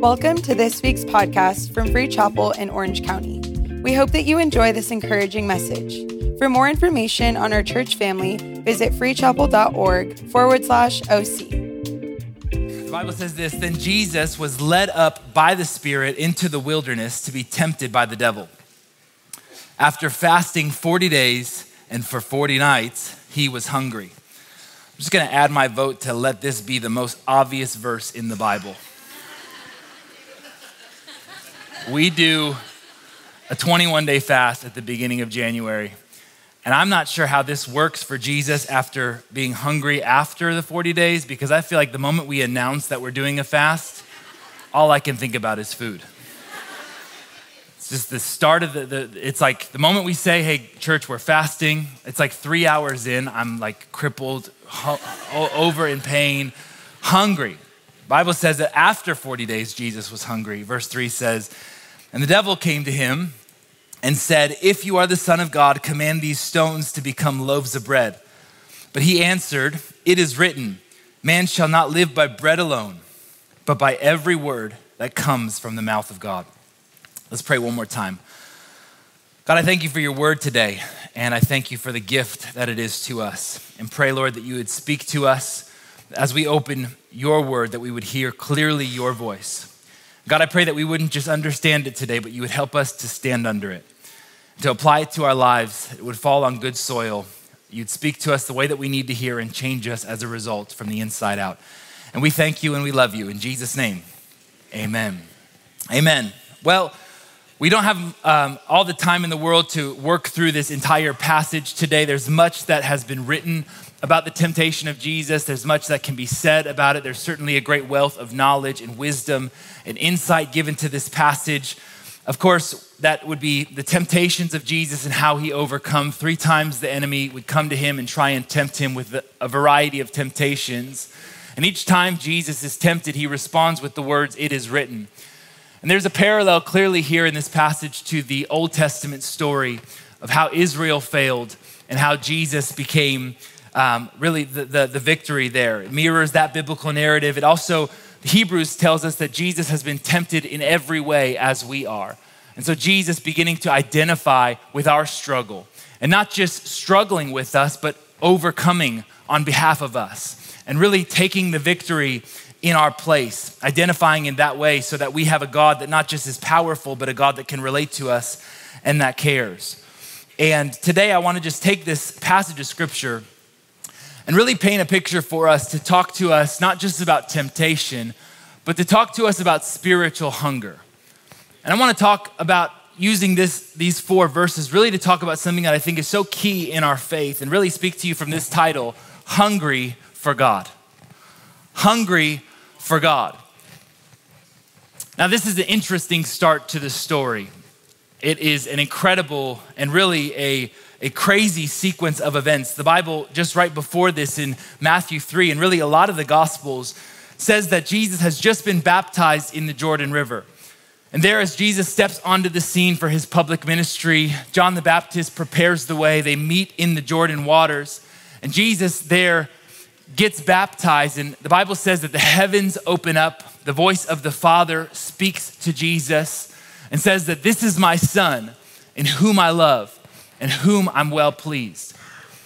Welcome to this week's podcast from Free Chapel in Orange County. We hope that you enjoy this encouraging message. For more information on our church family, visit freechapel.org forward slash OC. The Bible says this Then Jesus was led up by the Spirit into the wilderness to be tempted by the devil. After fasting 40 days and for 40 nights, he was hungry. I'm just gonna add my vote to let this be the most obvious verse in the Bible. We do a 21 day fast at the beginning of January. And I'm not sure how this works for Jesus after being hungry after the 40 days, because I feel like the moment we announce that we're doing a fast, all I can think about is food. It's just the start of the, the, it's like the moment we say, hey, church, we're fasting, it's like three hours in, I'm like crippled, over in pain, hungry. Bible says that after 40 days, Jesus was hungry. Verse 3 says, And the devil came to him and said, If you are the Son of God, command these stones to become loaves of bread. But he answered, It is written, Man shall not live by bread alone, but by every word that comes from the mouth of God. Let's pray one more time. God, I thank you for your word today, and I thank you for the gift that it is to us. And pray, Lord, that you would speak to us as we open your word, that we would hear clearly your voice. God, I pray that we wouldn't just understand it today, but you would help us to stand under it, to apply it to our lives. It would fall on good soil. You'd speak to us the way that we need to hear and change us as a result from the inside out. And we thank you and we love you. In Jesus' name, amen. Amen. Well, we don't have um, all the time in the world to work through this entire passage today. There's much that has been written about the temptation of Jesus. There's much that can be said about it. There's certainly a great wealth of knowledge and wisdom and insight given to this passage. Of course, that would be the temptations of Jesus and how he overcome. Three times the enemy would come to him and try and tempt him with a variety of temptations. And each time Jesus is tempted, he responds with the words, It is written. And there's a parallel clearly here in this passage to the Old Testament story of how Israel failed and how Jesus became um, really the, the, the victory there. It mirrors that biblical narrative. It also, Hebrews tells us that Jesus has been tempted in every way as we are. And so Jesus beginning to identify with our struggle and not just struggling with us, but overcoming on behalf of us and really taking the victory in our place, identifying in that way so that we have a God that not just is powerful, but a God that can relate to us and that cares. And today I want to just take this passage of scripture and really paint a picture for us to talk to us not just about temptation, but to talk to us about spiritual hunger. And I want to talk about using this, these four verses really to talk about something that I think is so key in our faith and really speak to you from this title Hungry for God. Hungry for God. Now, this is an interesting start to the story. It is an incredible and really a, a crazy sequence of events. The Bible, just right before this in Matthew 3, and really a lot of the Gospels, says that Jesus has just been baptized in the Jordan River. And there, as Jesus steps onto the scene for his public ministry, John the Baptist prepares the way. They meet in the Jordan waters. And Jesus there gets baptized, and the Bible says that the heavens open up, the voice of the Father speaks to Jesus and says that this is my Son in whom I love and whom I'm well pleased.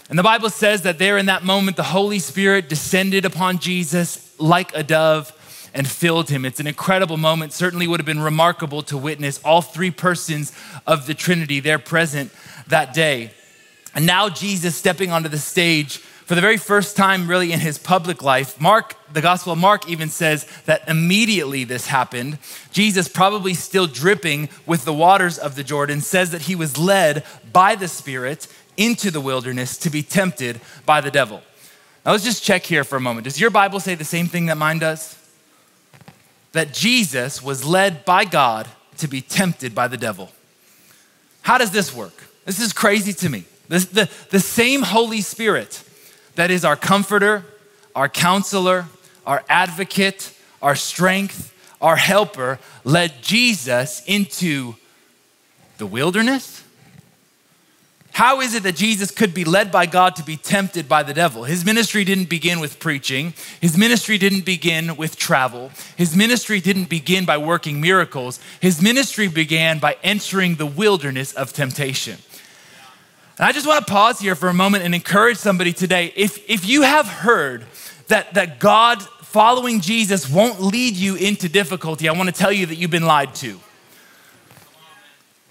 And the Bible says that there in that moment, the Holy Spirit descended upon Jesus like a dove and filled him. It's an incredible moment. Certainly would have been remarkable to witness all three persons of the Trinity there present that day. And now Jesus stepping onto the stage for the very first time, really, in his public life, Mark, the Gospel of Mark, even says that immediately this happened. Jesus, probably still dripping with the waters of the Jordan, says that he was led by the Spirit into the wilderness to be tempted by the devil. Now, let's just check here for a moment. Does your Bible say the same thing that mine does? That Jesus was led by God to be tempted by the devil. How does this work? This is crazy to me. This, the, the same Holy Spirit that is our comforter, our counselor, our advocate, our strength, our helper, led Jesus into the wilderness How is it that Jesus could be led by God to be tempted by the devil? His ministry didn't begin with preaching. His ministry didn't begin with travel. His ministry didn't begin by working miracles. His ministry began by entering the wilderness of temptation. And I just want to pause here for a moment and encourage somebody today. If, if you have heard that, that God following Jesus won't lead you into difficulty, I want to tell you that you've been lied to.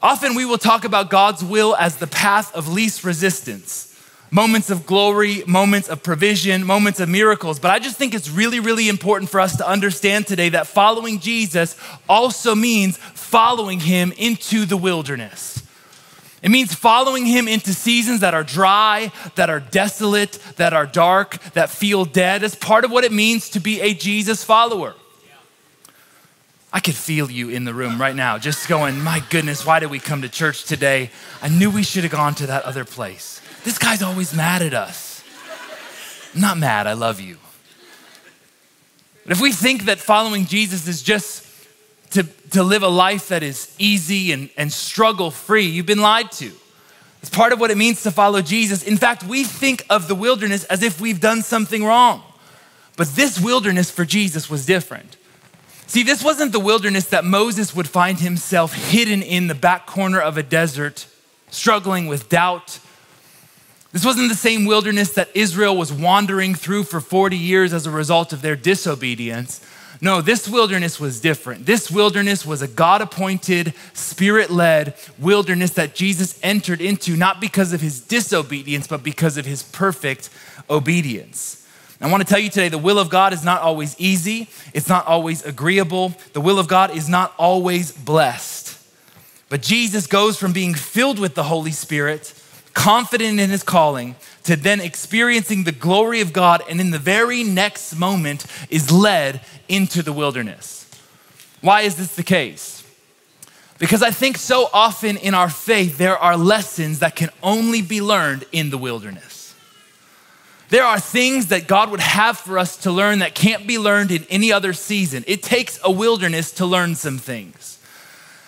Often we will talk about God's will as the path of least resistance moments of glory, moments of provision, moments of miracles. But I just think it's really, really important for us to understand today that following Jesus also means following him into the wilderness. It means following him into seasons that are dry, that are desolate, that are dark, that feel dead, as part of what it means to be a Jesus follower. I could feel you in the room right now, just going, My goodness, why did we come to church today? I knew we should have gone to that other place. This guy's always mad at us. I'm not mad, I love you. But if we think that following Jesus is just to, to live a life that is easy and, and struggle free, you've been lied to. It's part of what it means to follow Jesus. In fact, we think of the wilderness as if we've done something wrong. But this wilderness for Jesus was different. See, this wasn't the wilderness that Moses would find himself hidden in the back corner of a desert, struggling with doubt. This wasn't the same wilderness that Israel was wandering through for 40 years as a result of their disobedience. No, this wilderness was different. This wilderness was a God appointed, spirit led wilderness that Jesus entered into, not because of his disobedience, but because of his perfect obedience. I want to tell you today the will of God is not always easy, it's not always agreeable. The will of God is not always blessed. But Jesus goes from being filled with the Holy Spirit, confident in his calling, to then experiencing the glory of God, and in the very next moment is led into the wilderness. Why is this the case? Because I think so often in our faith, there are lessons that can only be learned in the wilderness. There are things that God would have for us to learn that can't be learned in any other season. It takes a wilderness to learn some things.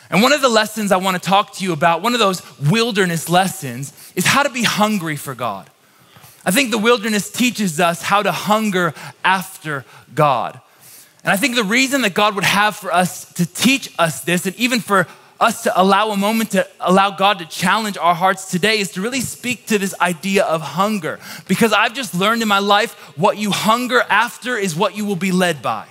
And one of the lessons I want to talk to you about, one of those wilderness lessons, is how to be hungry for God. I think the wilderness teaches us how to hunger after God. And I think the reason that God would have for us to teach us this, and even for us to allow a moment to allow God to challenge our hearts today is to really speak to this idea of hunger. Because I've just learned in my life what you hunger after is what you will be led by.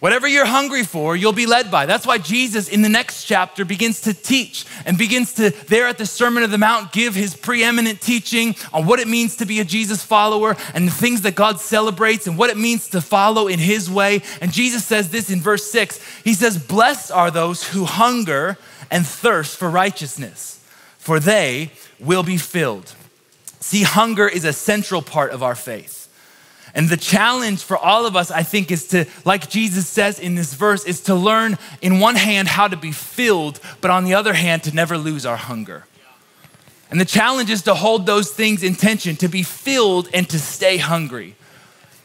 Whatever you're hungry for, you'll be led by. That's why Jesus in the next chapter begins to teach and begins to, there at the Sermon of the Mount, give his preeminent teaching on what it means to be a Jesus follower and the things that God celebrates and what it means to follow in his way. And Jesus says this in verse six He says, Blessed are those who hunger and thirst for righteousness, for they will be filled. See, hunger is a central part of our faith. And the challenge for all of us, I think, is to, like Jesus says in this verse, is to learn in one hand how to be filled, but on the other hand, to never lose our hunger. And the challenge is to hold those things in tension, to be filled and to stay hungry.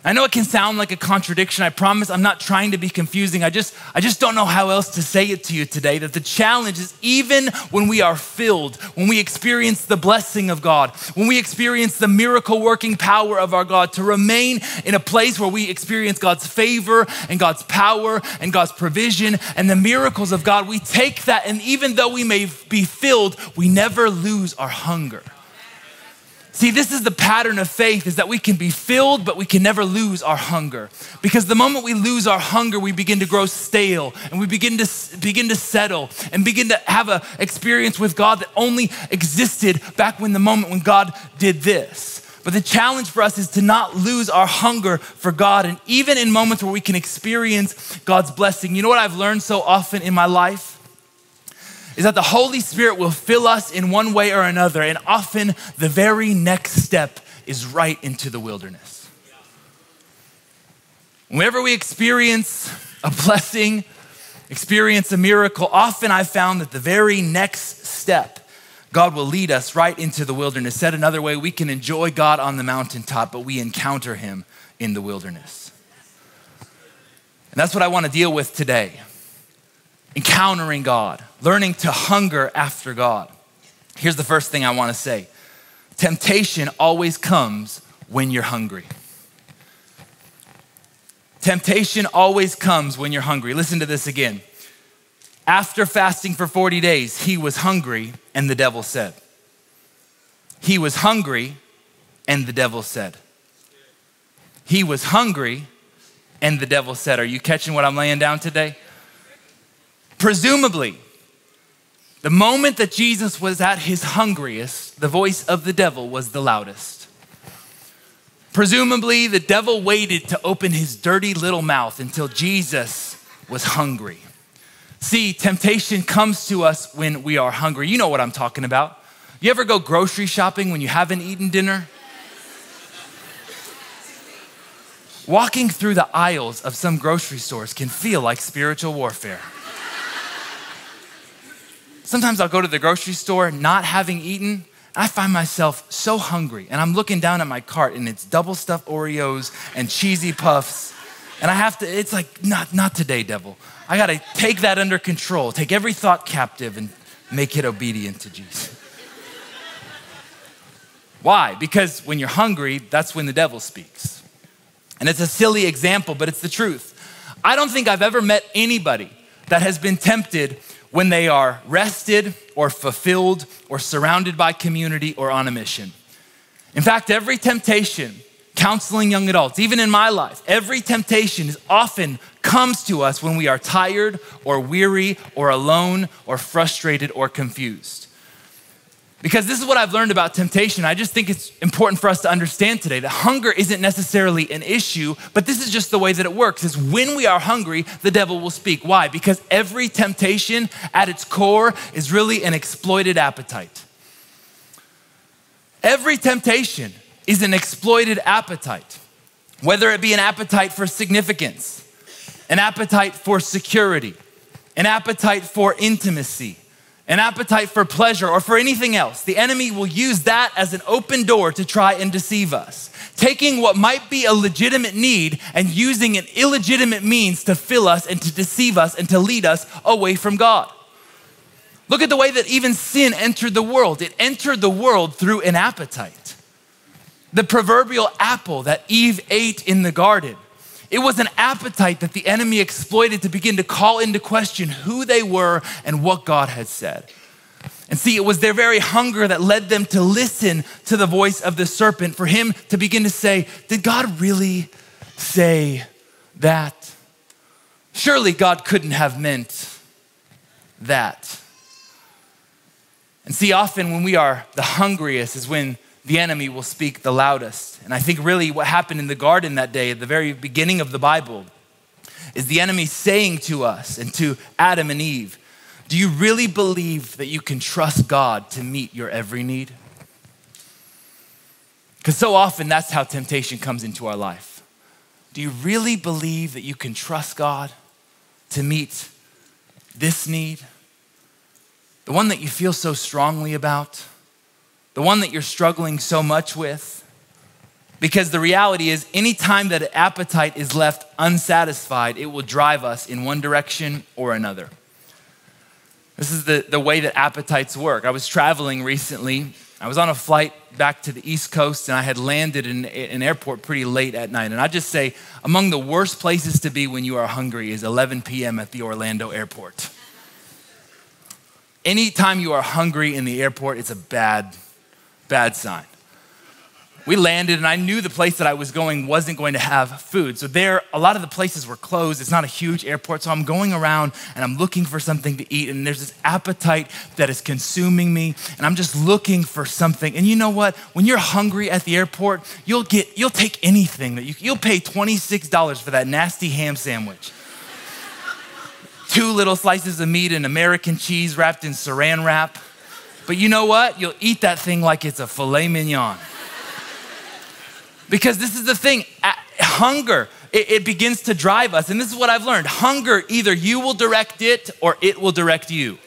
I know it can sound like a contradiction. I promise I'm not trying to be confusing. I just I just don't know how else to say it to you today that the challenge is even when we are filled, when we experience the blessing of God, when we experience the miracle working power of our God to remain in a place where we experience God's favor and God's power and God's provision and the miracles of God, we take that and even though we may be filled, we never lose our hunger. See, this is the pattern of faith is that we can be filled, but we can never lose our hunger. Because the moment we lose our hunger, we begin to grow stale and we begin to begin to settle and begin to have an experience with God that only existed back when the moment when God did this. But the challenge for us is to not lose our hunger for God. And even in moments where we can experience God's blessing, you know what I've learned so often in my life? Is that the Holy Spirit will fill us in one way or another, and often the very next step is right into the wilderness. Whenever we experience a blessing, experience a miracle, often I've found that the very next step, God will lead us right into the wilderness. Said another way, we can enjoy God on the mountaintop, but we encounter Him in the wilderness. And that's what I want to deal with today encountering God, learning to hunger after God. Here's the first thing I want to say temptation always comes when you're hungry. Temptation always comes when you're hungry. Listen to this again. After fasting for 40 days, he was hungry, and the devil said, He was hungry, and the devil said, He was hungry, and the devil said, Are you catching what I'm laying down today? Presumably, the moment that Jesus was at his hungriest, the voice of the devil was the loudest. Presumably, the devil waited to open his dirty little mouth until Jesus was hungry. See, temptation comes to us when we are hungry. You know what I'm talking about. You ever go grocery shopping when you haven't eaten dinner? Walking through the aisles of some grocery stores can feel like spiritual warfare. Sometimes I'll go to the grocery store not having eaten. I find myself so hungry, and I'm looking down at my cart, and it's double stuffed Oreos and cheesy puffs. And I have to, it's like, not, not today, devil. I got to take that under control, take every thought captive, and make it obedient to Jesus. Why? Because when you're hungry, that's when the devil speaks. And it's a silly example, but it's the truth. I don't think I've ever met anybody that has been tempted when they are rested or fulfilled or surrounded by community or on a mission. In fact, every temptation, counseling young adults, even in my life, every temptation is often comes to us when we are tired or weary or alone or frustrated or confused. Because this is what I've learned about temptation. I just think it's important for us to understand today that hunger isn't necessarily an issue, but this is just the way that it works. Is when we are hungry, the devil will speak. Why? Because every temptation at its core is really an exploited appetite. Every temptation is an exploited appetite, whether it be an appetite for significance, an appetite for security, an appetite for intimacy an appetite for pleasure or for anything else, the enemy will use that as an open door to try and deceive us. Taking what might be a legitimate need and using an illegitimate means to fill us and to deceive us and to lead us away from God. Look at the way that even sin entered the world. It entered the world through an appetite. The proverbial apple that Eve ate in the garden it was an appetite that the enemy exploited to begin to call into question who they were and what God had said. And see, it was their very hunger that led them to listen to the voice of the serpent, for him to begin to say, Did God really say that? Surely God couldn't have meant that. And see, often when we are the hungriest is when the enemy will speak the loudest. And I think really what happened in the garden that day, at the very beginning of the Bible, is the enemy saying to us and to Adam and Eve, Do you really believe that you can trust God to meet your every need? Because so often that's how temptation comes into our life. Do you really believe that you can trust God to meet this need? The one that you feel so strongly about? the one that you're struggling so much with. Because the reality is, anytime that an appetite is left unsatisfied, it will drive us in one direction or another. This is the, the way that appetites work. I was traveling recently. I was on a flight back to the East Coast and I had landed in an airport pretty late at night. And I just say, among the worst places to be when you are hungry is 11 p.m. at the Orlando airport. Anytime you are hungry in the airport, it's a bad bad sign. We landed, and I knew the place that I was going wasn't going to have food. So, there, a lot of the places were closed. It's not a huge airport. So, I'm going around and I'm looking for something to eat. And there's this appetite that is consuming me. And I'm just looking for something. And you know what? When you're hungry at the airport, you'll, get, you'll take anything that you, you'll pay $26 for that nasty ham sandwich. Two little slices of meat and American cheese wrapped in saran wrap but you know what? You'll eat that thing like it's a filet mignon. Because this is the thing hunger, it, it begins to drive us. And this is what I've learned hunger, either you will direct it or it will direct you.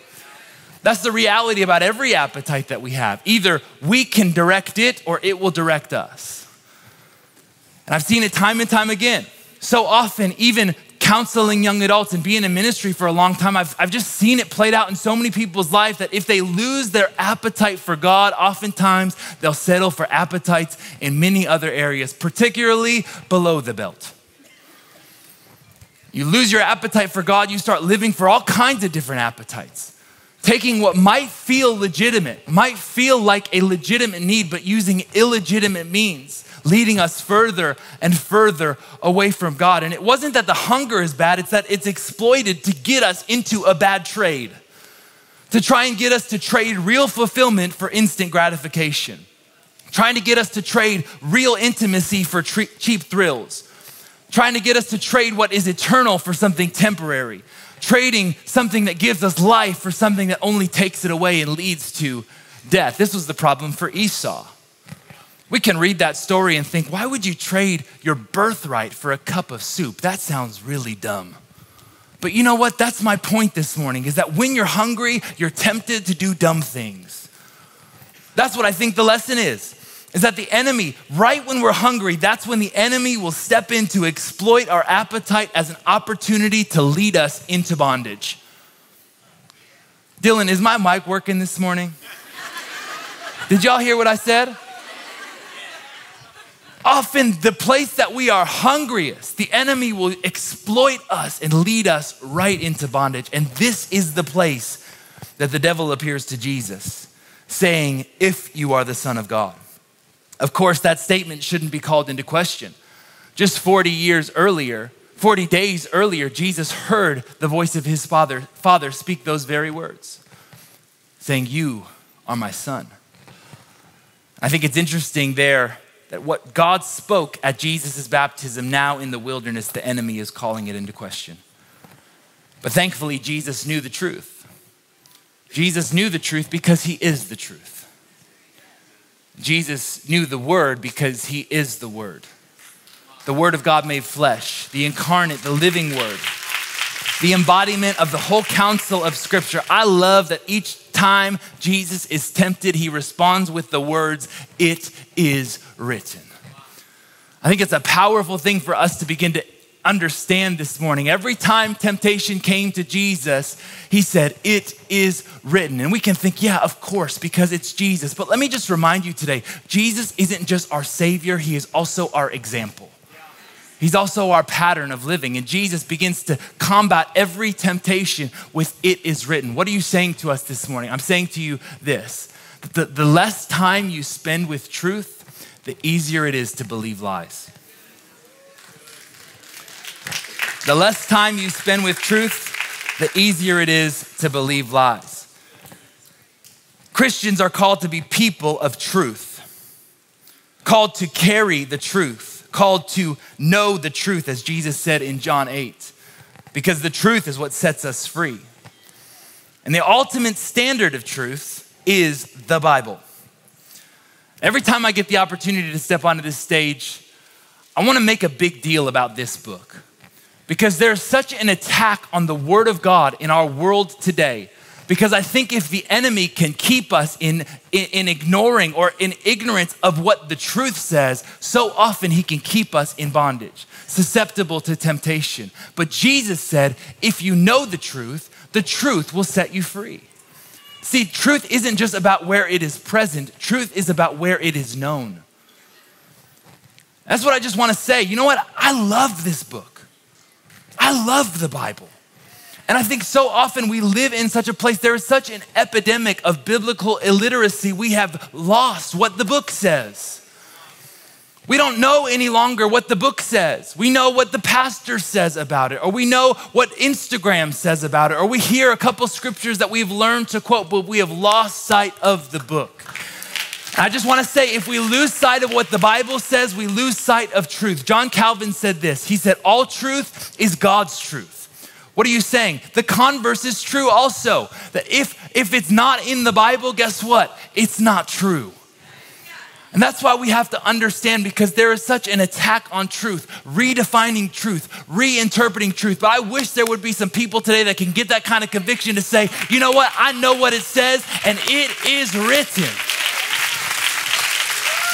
That's the reality about every appetite that we have. Either we can direct it or it will direct us. And I've seen it time and time again. So often, even counseling young adults and being in ministry for a long time, I've, I've just seen it played out in so many people's lives that if they lose their appetite for God, oftentimes they'll settle for appetites in many other areas, particularly below the belt. You lose your appetite for God, you start living for all kinds of different appetites. Taking what might feel legitimate, might feel like a legitimate need, but using illegitimate means leading us further and further away from God. And it wasn't that the hunger is bad, it's that it's exploited to get us into a bad trade, to try and get us to trade real fulfillment for instant gratification, trying to get us to trade real intimacy for tre- cheap thrills, trying to get us to trade what is eternal for something temporary, trading something that gives us life for something that only takes it away and leads to death. This was the problem for Esau. We can read that story and think, why would you trade your birthright for a cup of soup? That sounds really dumb. But you know what? That's my point this morning is that when you're hungry, you're tempted to do dumb things. That's what I think the lesson is. Is that the enemy, right when we're hungry, that's when the enemy will step in to exploit our appetite as an opportunity to lead us into bondage. Dylan, is my mic working this morning? Did y'all hear what I said? Often the place that we are hungriest, the enemy will exploit us and lead us right into bondage. And this is the place that the devil appears to Jesus, saying, If you are the Son of God. Of course, that statement shouldn't be called into question. Just 40 years earlier, 40 days earlier, Jesus heard the voice of his father, father speak those very words, saying, You are my son. I think it's interesting there that what God spoke at Jesus' baptism, now in the wilderness, the enemy is calling it into question. But thankfully, Jesus knew the truth. Jesus knew the truth because he is the truth. Jesus knew the word because he is the word. The word of God made flesh, the incarnate, the living word, the embodiment of the whole counsel of scripture. I love that each time Jesus is tempted, he responds with the words, It is written. I think it's a powerful thing for us to begin to understand this morning. Every time temptation came to Jesus, he said, It is written. And we can think, yeah, of course, because it's Jesus. But let me just remind you today Jesus isn't just our Savior, He is also our example. He's also our pattern of living. And Jesus begins to combat every temptation with it is written. What are you saying to us this morning? I'm saying to you this the, the less time you spend with truth, the easier it is to believe lies. The less time you spend with truth, the easier it is to believe lies. Christians are called to be people of truth, called to carry the truth called to know the truth, as Jesus said in John 8, because the truth is what sets us free. And the ultimate standard of truth is the Bible. Every time I get the opportunity to step onto this stage, I want to make a big deal about this book because there's such an attack on the Word of God in our world today because I think if the enemy can keep us in, in, in, ignoring or in ignorance of what the truth says, so often he can keep us in bondage, susceptible to temptation. But Jesus said, if you know the truth, the truth will set you free. See, truth isn't just about where it is present, truth is about where it is known. That's what I just want to say. You know what? I love this book. I love the Bible. And I think so often we live in such a place, there is such an epidemic of biblical illiteracy, we have lost what the book says. We don't know any longer what the book says. We know what the pastor says about it, or we know what Instagram says about it, or we hear a couple scriptures that we've learned to quote, but we have lost sight of the book. I just want to say if we lose sight of what the Bible says, we lose sight of truth. John Calvin said this He said, All truth is God's truth. What are you saying? The converse is true also. That if, if it's not in the Bible, guess what? It's not true. And that's why we have to understand because there is such an attack on truth, redefining truth, reinterpreting truth. But I wish there would be some people today that can get that kind of conviction to say, you know what? I know what it says and it is written.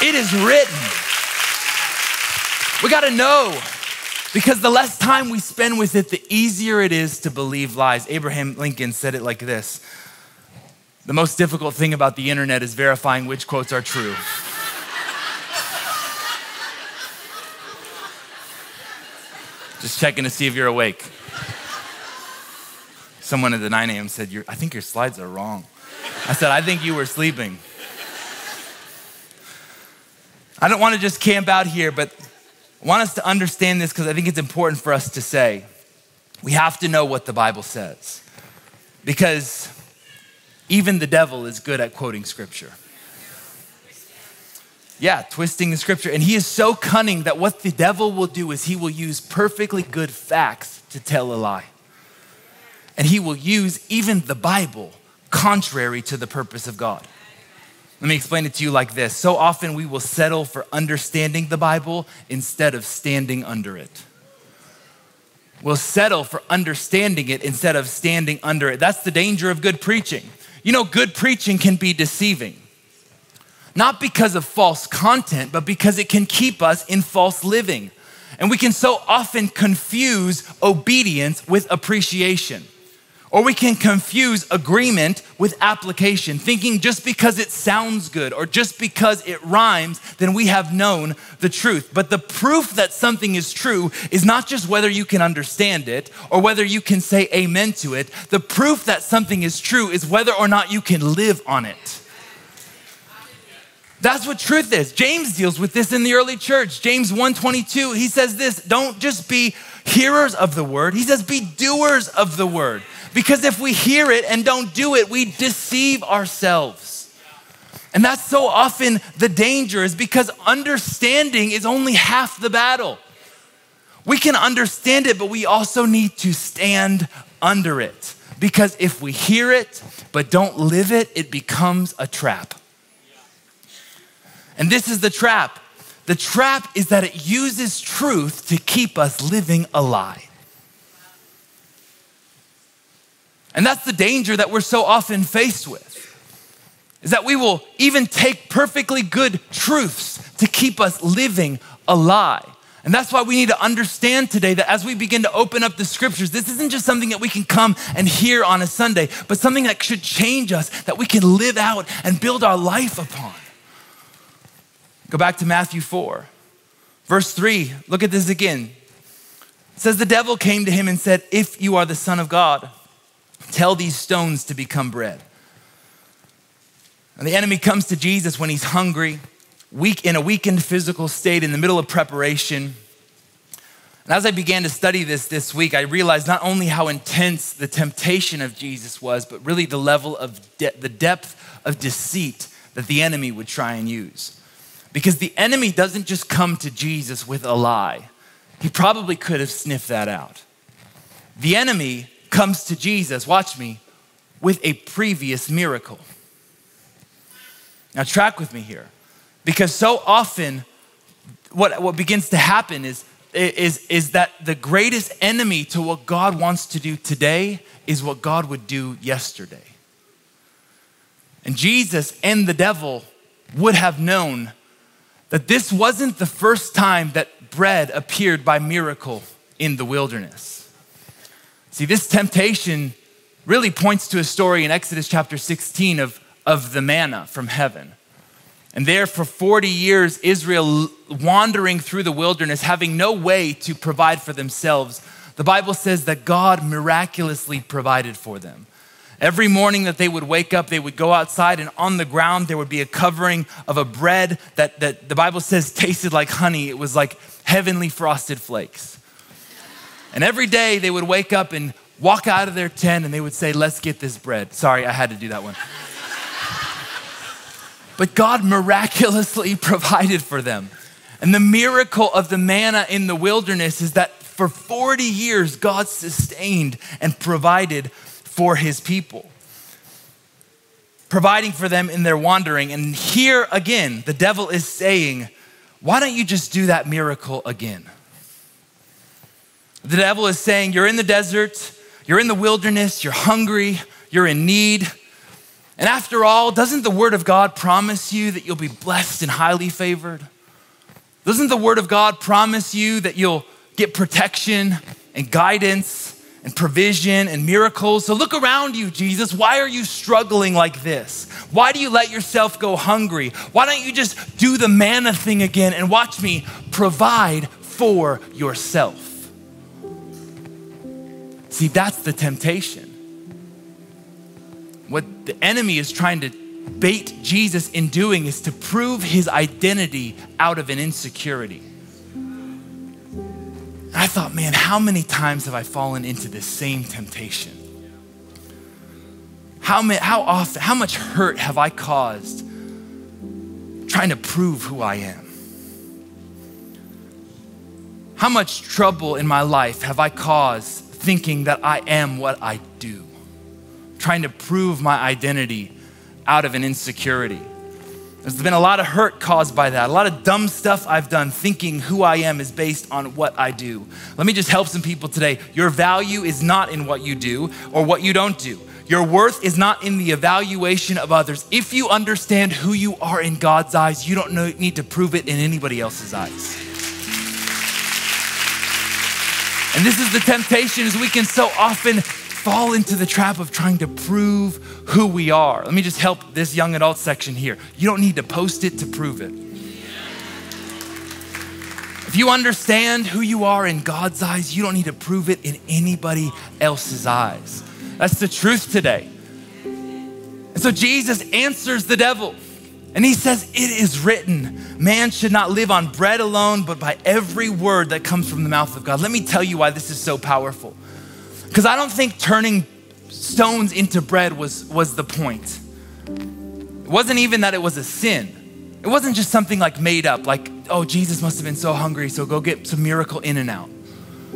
It is written. We got to know Because the less time we spend with it, the easier it is to believe lies. Abraham Lincoln said it like this The most difficult thing about the internet is verifying which quotes are true. Just checking to see if you're awake. Someone at the 9 a.m. said, I think your slides are wrong. I said, I think you were sleeping. I don't want to just camp out here, but I want us to understand this because I think it's important for us to say. We have to know what the Bible says because even the devil is good at quoting scripture. Yeah, twisting the scripture. And he is so cunning that what the devil will do is he will use perfectly good facts to tell a lie. And he will use even the Bible contrary to the purpose of God. Let me explain it to you like this. So often we will settle for understanding the Bible instead of standing under it. We'll settle for understanding it instead of standing under it. That's the danger of good preaching. You know, good preaching can be deceiving. Not because of false content, but because it can keep us in false living. And we can so often confuse obedience with appreciation. Or we can confuse agreement with application, thinking just because it sounds good or just because it rhymes, then we have known the truth. But the proof that something is true is not just whether you can understand it or whether you can say amen to it. The proof that something is true is whether or not you can live on it. That's what truth is. James deals with this in the early church. James 1:22, he says this, don't just be hearers of the word. He says be doers of the word. Because if we hear it and don't do it, we deceive ourselves. And that's so often the danger, is because understanding is only half the battle. We can understand it, but we also need to stand under it. Because if we hear it but don't live it, it becomes a trap. And this is the trap. The trap is that it uses truth to keep us living a lie. And that's the danger that we're so often faced with. Is that we will even take perfectly good truths to keep us living a lie. And that's why we need to understand today that as we begin to open up the scriptures, this isn't just something that we can come and hear on a Sunday, but something that should change us, that we can live out and build our life upon. Go back to Matthew 4, verse 3. Look at this again. It says, The devil came to him and said, If you are the Son of God, Tell these stones to become bread. And the enemy comes to Jesus when he's hungry, weak in a weakened physical state, in the middle of preparation. And as I began to study this this week, I realized not only how intense the temptation of Jesus was, but really the level of de- the depth of deceit that the enemy would try and use. Because the enemy doesn't just come to Jesus with a lie. He probably could have sniffed that out. The enemy comes to Jesus, watch me, with a previous miracle. Now, track with me here, because so often what, what begins to happen is, is, is that the greatest enemy to what God wants to do today is what God would do yesterday. And Jesus and the devil would have known that this wasn't the first time that bread appeared by miracle in the wilderness. See, this temptation really points to a story in Exodus chapter 16 of, of the manna from heaven. And there, for 40 years, Israel wandering through the wilderness, having no way to provide for themselves, the Bible says that God miraculously provided for them. Every morning that they would wake up, they would go outside, and on the ground, there would be a covering of a bread that, that the Bible says tasted like honey. It was like heavenly frosted flakes. And every day they would wake up and walk out of their tent and they would say, Let's get this bread. Sorry, I had to do that one. but God miraculously provided for them. And the miracle of the manna in the wilderness is that for 40 years, God sustained and provided for his people, providing for them in their wandering. And here again, the devil is saying, Why don't you just do that miracle again? The devil is saying, You're in the desert, you're in the wilderness, you're hungry, you're in need. And after all, doesn't the Word of God promise you that you'll be blessed and highly favored? Doesn't the Word of God promise you that you'll get protection and guidance and provision and miracles. So look around you, Jesus. Why are you struggling like this? Why do you let yourself go hungry? Why don't you just do the manna thing again and watch me provide for yourself? See, that's the temptation. What the enemy is trying to bait Jesus in doing is to prove his identity out of an insecurity. I thought, man, how many times have I fallen into this same temptation? How, many, how often, how much hurt have I caused trying to prove who I am? How much trouble in my life have I caused thinking that I am what I do? Trying to prove my identity out of an insecurity. There's been a lot of hurt caused by that, a lot of dumb stuff I've done thinking who I am is based on what I do. Let me just help some people today. Your value is not in what you do or what you don't do. Your worth is not in the evaluation of others. If you understand who you are in God's eyes, you don't need to prove it in anybody else's eyes. And this is the temptation is we can so often fall into the trap of trying to prove who we are. Let me just help this young adult section here. You don't need to post it to prove it. If you understand who you are in God's eyes, you don't need to prove it in anybody else's eyes. That's the truth today. And so Jesus answers the devil. And he says, It is written, man should not live on bread alone, but by every word that comes from the mouth of God. Let me tell you why this is so powerful. Because I don't think turning stones into bread was, was the point. It wasn't even that it was a sin. It wasn't just something like made up, like, oh, Jesus must have been so hungry, so go get some miracle in and out.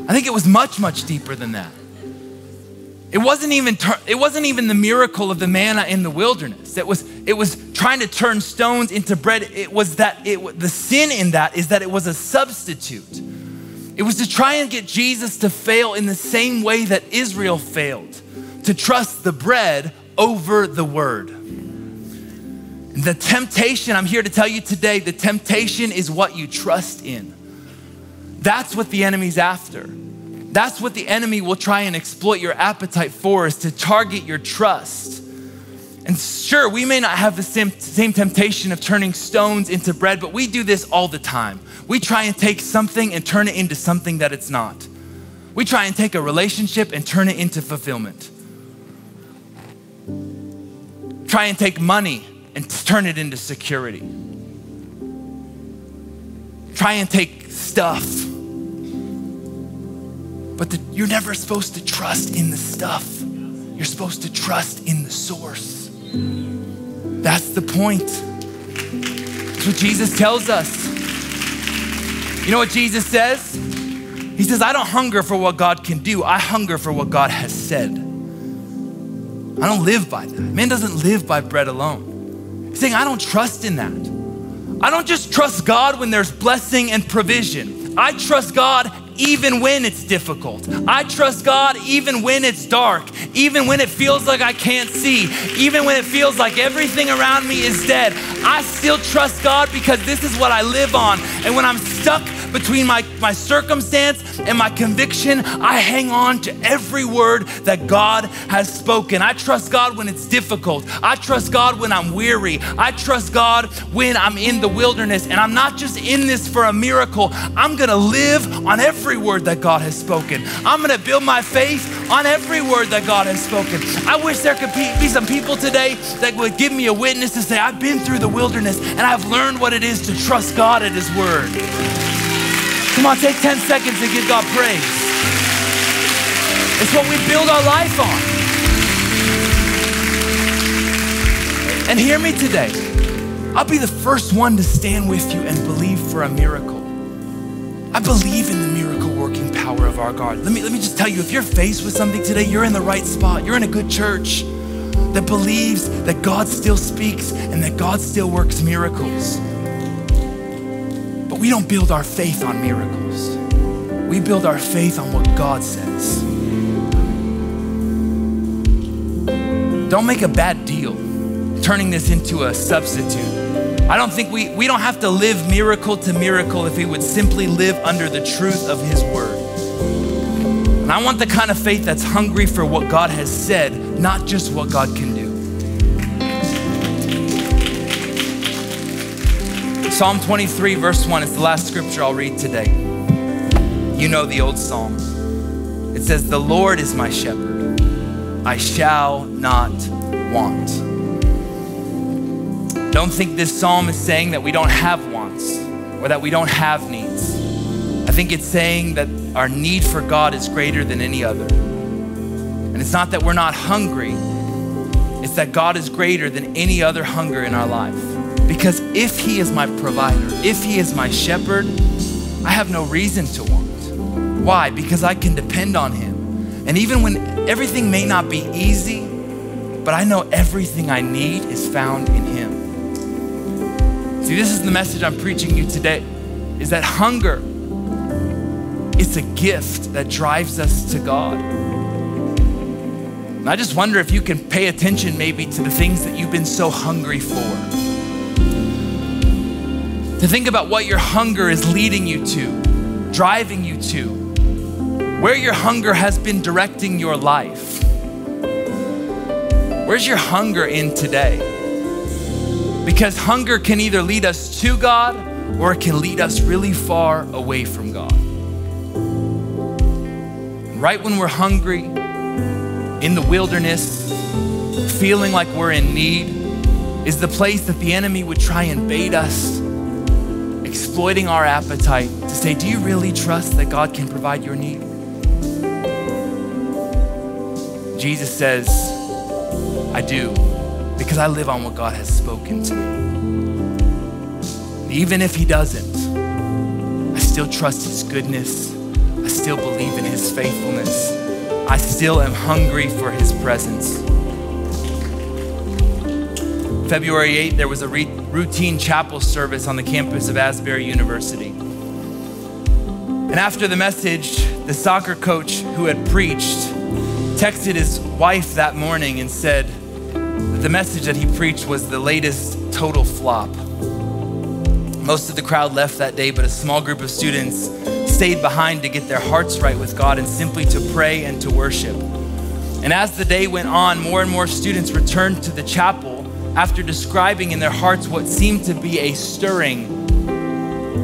I think it was much, much deeper than that. It wasn't even it wasn't even the miracle of the manna in the wilderness. It was it was trying to turn stones into bread. It was that it the sin in that is that it was a substitute. It was to try and get Jesus to fail in the same way that Israel failed, to trust the bread over the word. The temptation, I'm here to tell you today, the temptation is what you trust in. That's what the enemy's after. That's what the enemy will try and exploit your appetite for, is to target your trust. And sure, we may not have the same, same temptation of turning stones into bread, but we do this all the time we try and take something and turn it into something that it's not. We try and take a relationship and turn it into fulfillment. Try and take money and turn it into security. Try and take stuff. But the, you're never supposed to trust in the stuff. You're supposed to trust in the source. That's the point. That's what Jesus tells us. You know what Jesus says? He says, I don't hunger for what God can do, I hunger for what God has said. I don't live by that. Man doesn't live by bread alone. He's saying, I don't trust in that. I don't just trust God when there's blessing and provision. I trust God even when it's difficult. I trust God even when it's dark, even when it feels like I can't see, even when it feels like everything around me is dead. I still trust God because this is what I live on. And when I'm stuck between my, my circumstance and my conviction, I hang on to every word that God has spoken. I trust God when it's difficult. I trust God when I'm weary. I trust God when I'm in the wilderness. And I'm not just in this for a miracle, I'm gonna live on every word that God has spoken. I'm gonna build my faith on every word that God has spoken. I wish there could be some people today that would give me a witness to say, I've been through the wilderness and I've learned what it is to trust God at His word. Come on, take 10 seconds and give God praise. It's what we build our life on. And hear me today. I'll be the first one to stand with you and believe for a miracle. I believe in the miracle working power of our God. Let me, let me just tell you if you're faced with something today, you're in the right spot. You're in a good church that believes that God still speaks and that God still works miracles we don't build our faith on miracles. We build our faith on what God says. Don't make a bad deal turning this into a substitute. I don't think we, we don't have to live miracle to miracle if we would simply live under the truth of His Word. And I want the kind of faith that's hungry for what God has said, not just what God can do. Psalm 23, verse 1 it's the last scripture I'll read today. You know the old psalm. It says, The Lord is my shepherd, I shall not want. Don't think this psalm is saying that we don't have wants or that we don't have needs. I think it's saying that our need for God is greater than any other. And it's not that we're not hungry, it's that God is greater than any other hunger in our life. Because if He is my provider, if He is my shepherd, I have no reason to want. Why? Because I can depend on Him. And even when everything may not be easy, but I know everything I need is found in Him. See, this is the message I'm preaching you today is that hunger it's a gift that drives us to God. And I just wonder if you can pay attention maybe to the things that you've been so hungry for. To think about what your hunger is leading you to, driving you to, where your hunger has been directing your life. Where's your hunger in today? Because hunger can either lead us to God or it can lead us really far away from God. Right when we're hungry, in the wilderness, feeling like we're in need, is the place that the enemy would try and bait us, exploiting our appetite to say, Do you really trust that God can provide your need? Jesus says, I do because I live on what God has spoken to me. Even if He doesn't, I still trust His goodness. I still believe in His faithfulness. I still am hungry for His presence. February 8th, there was a re- routine chapel service on the campus of Asbury University. And after the message, the soccer coach who had preached texted his wife that morning and said, that the message that he preached was the latest total flop. Most of the crowd left that day, but a small group of students stayed behind to get their hearts right with God and simply to pray and to worship. And as the day went on, more and more students returned to the chapel after describing in their hearts what seemed to be a stirring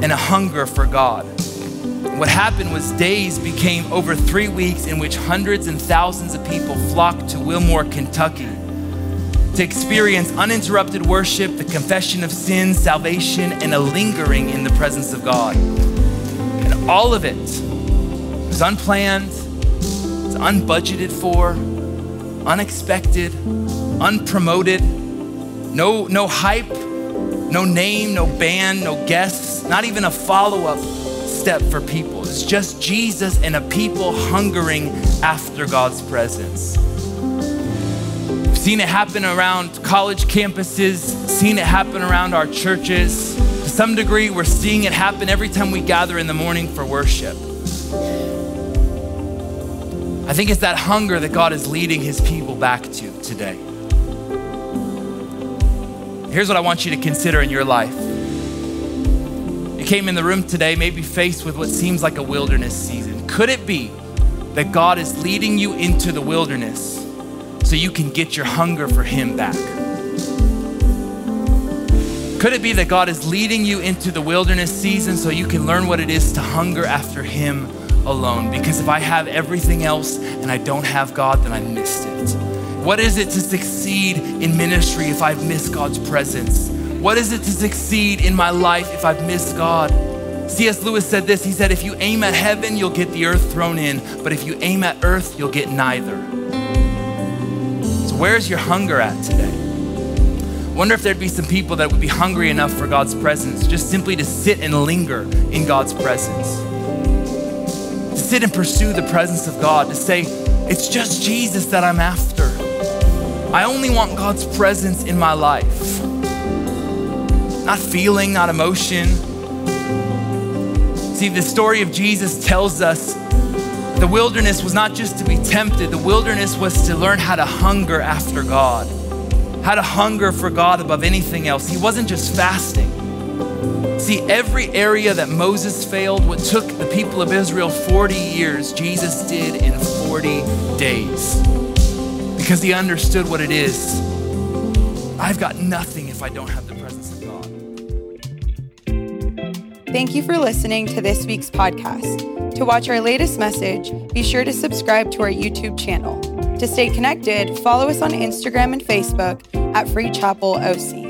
and a hunger for God. What happened was days became over three weeks in which hundreds and thousands of people flocked to Wilmore, Kentucky to experience uninterrupted worship, the confession of sins, salvation, and a lingering in the presence of God. And all of it was unplanned, it's unbudgeted for, unexpected, unpromoted, no, no hype, no name, no band, no guests, not even a follow up step for people. It's just Jesus and a people hungering after God's presence. Seen it happen around college campuses, seen it happen around our churches. To some degree, we're seeing it happen every time we gather in the morning for worship. I think it's that hunger that God is leading his people back to today. Here's what I want you to consider in your life. You came in the room today, maybe faced with what seems like a wilderness season. Could it be that God is leading you into the wilderness so you can get your hunger for Him back? Could it be that God is leading you into the wilderness season so you can learn what it is to hunger after Him alone? Because if I have everything else and I don't have God, then I missed it. What is it to succeed in ministry if I've missed God's presence? What is it to succeed in my life if I've missed God? C.S. Lewis said this He said, If you aim at heaven, you'll get the earth thrown in, but if you aim at earth, you'll get neither. So, where's your hunger at today? Wonder if there'd be some people that would be hungry enough for God's presence, just simply to sit and linger in God's presence. To sit and pursue the presence of God, to say, It's just Jesus that I'm after. I only want God's presence in my life. Not feeling, not emotion. See, the story of Jesus tells us the wilderness was not just to be tempted, the wilderness was to learn how to hunger after God, how to hunger for God above anything else. He wasn't just fasting. See, every area that Moses failed, what took the people of Israel 40 years, Jesus did in 40 days because he understood what it is. I've got nothing if I don't have the presence of God. Thank you for listening to this week's podcast. To watch our latest message, be sure to subscribe to our YouTube channel. To stay connected, follow us on Instagram and Facebook at Free Chapel OC.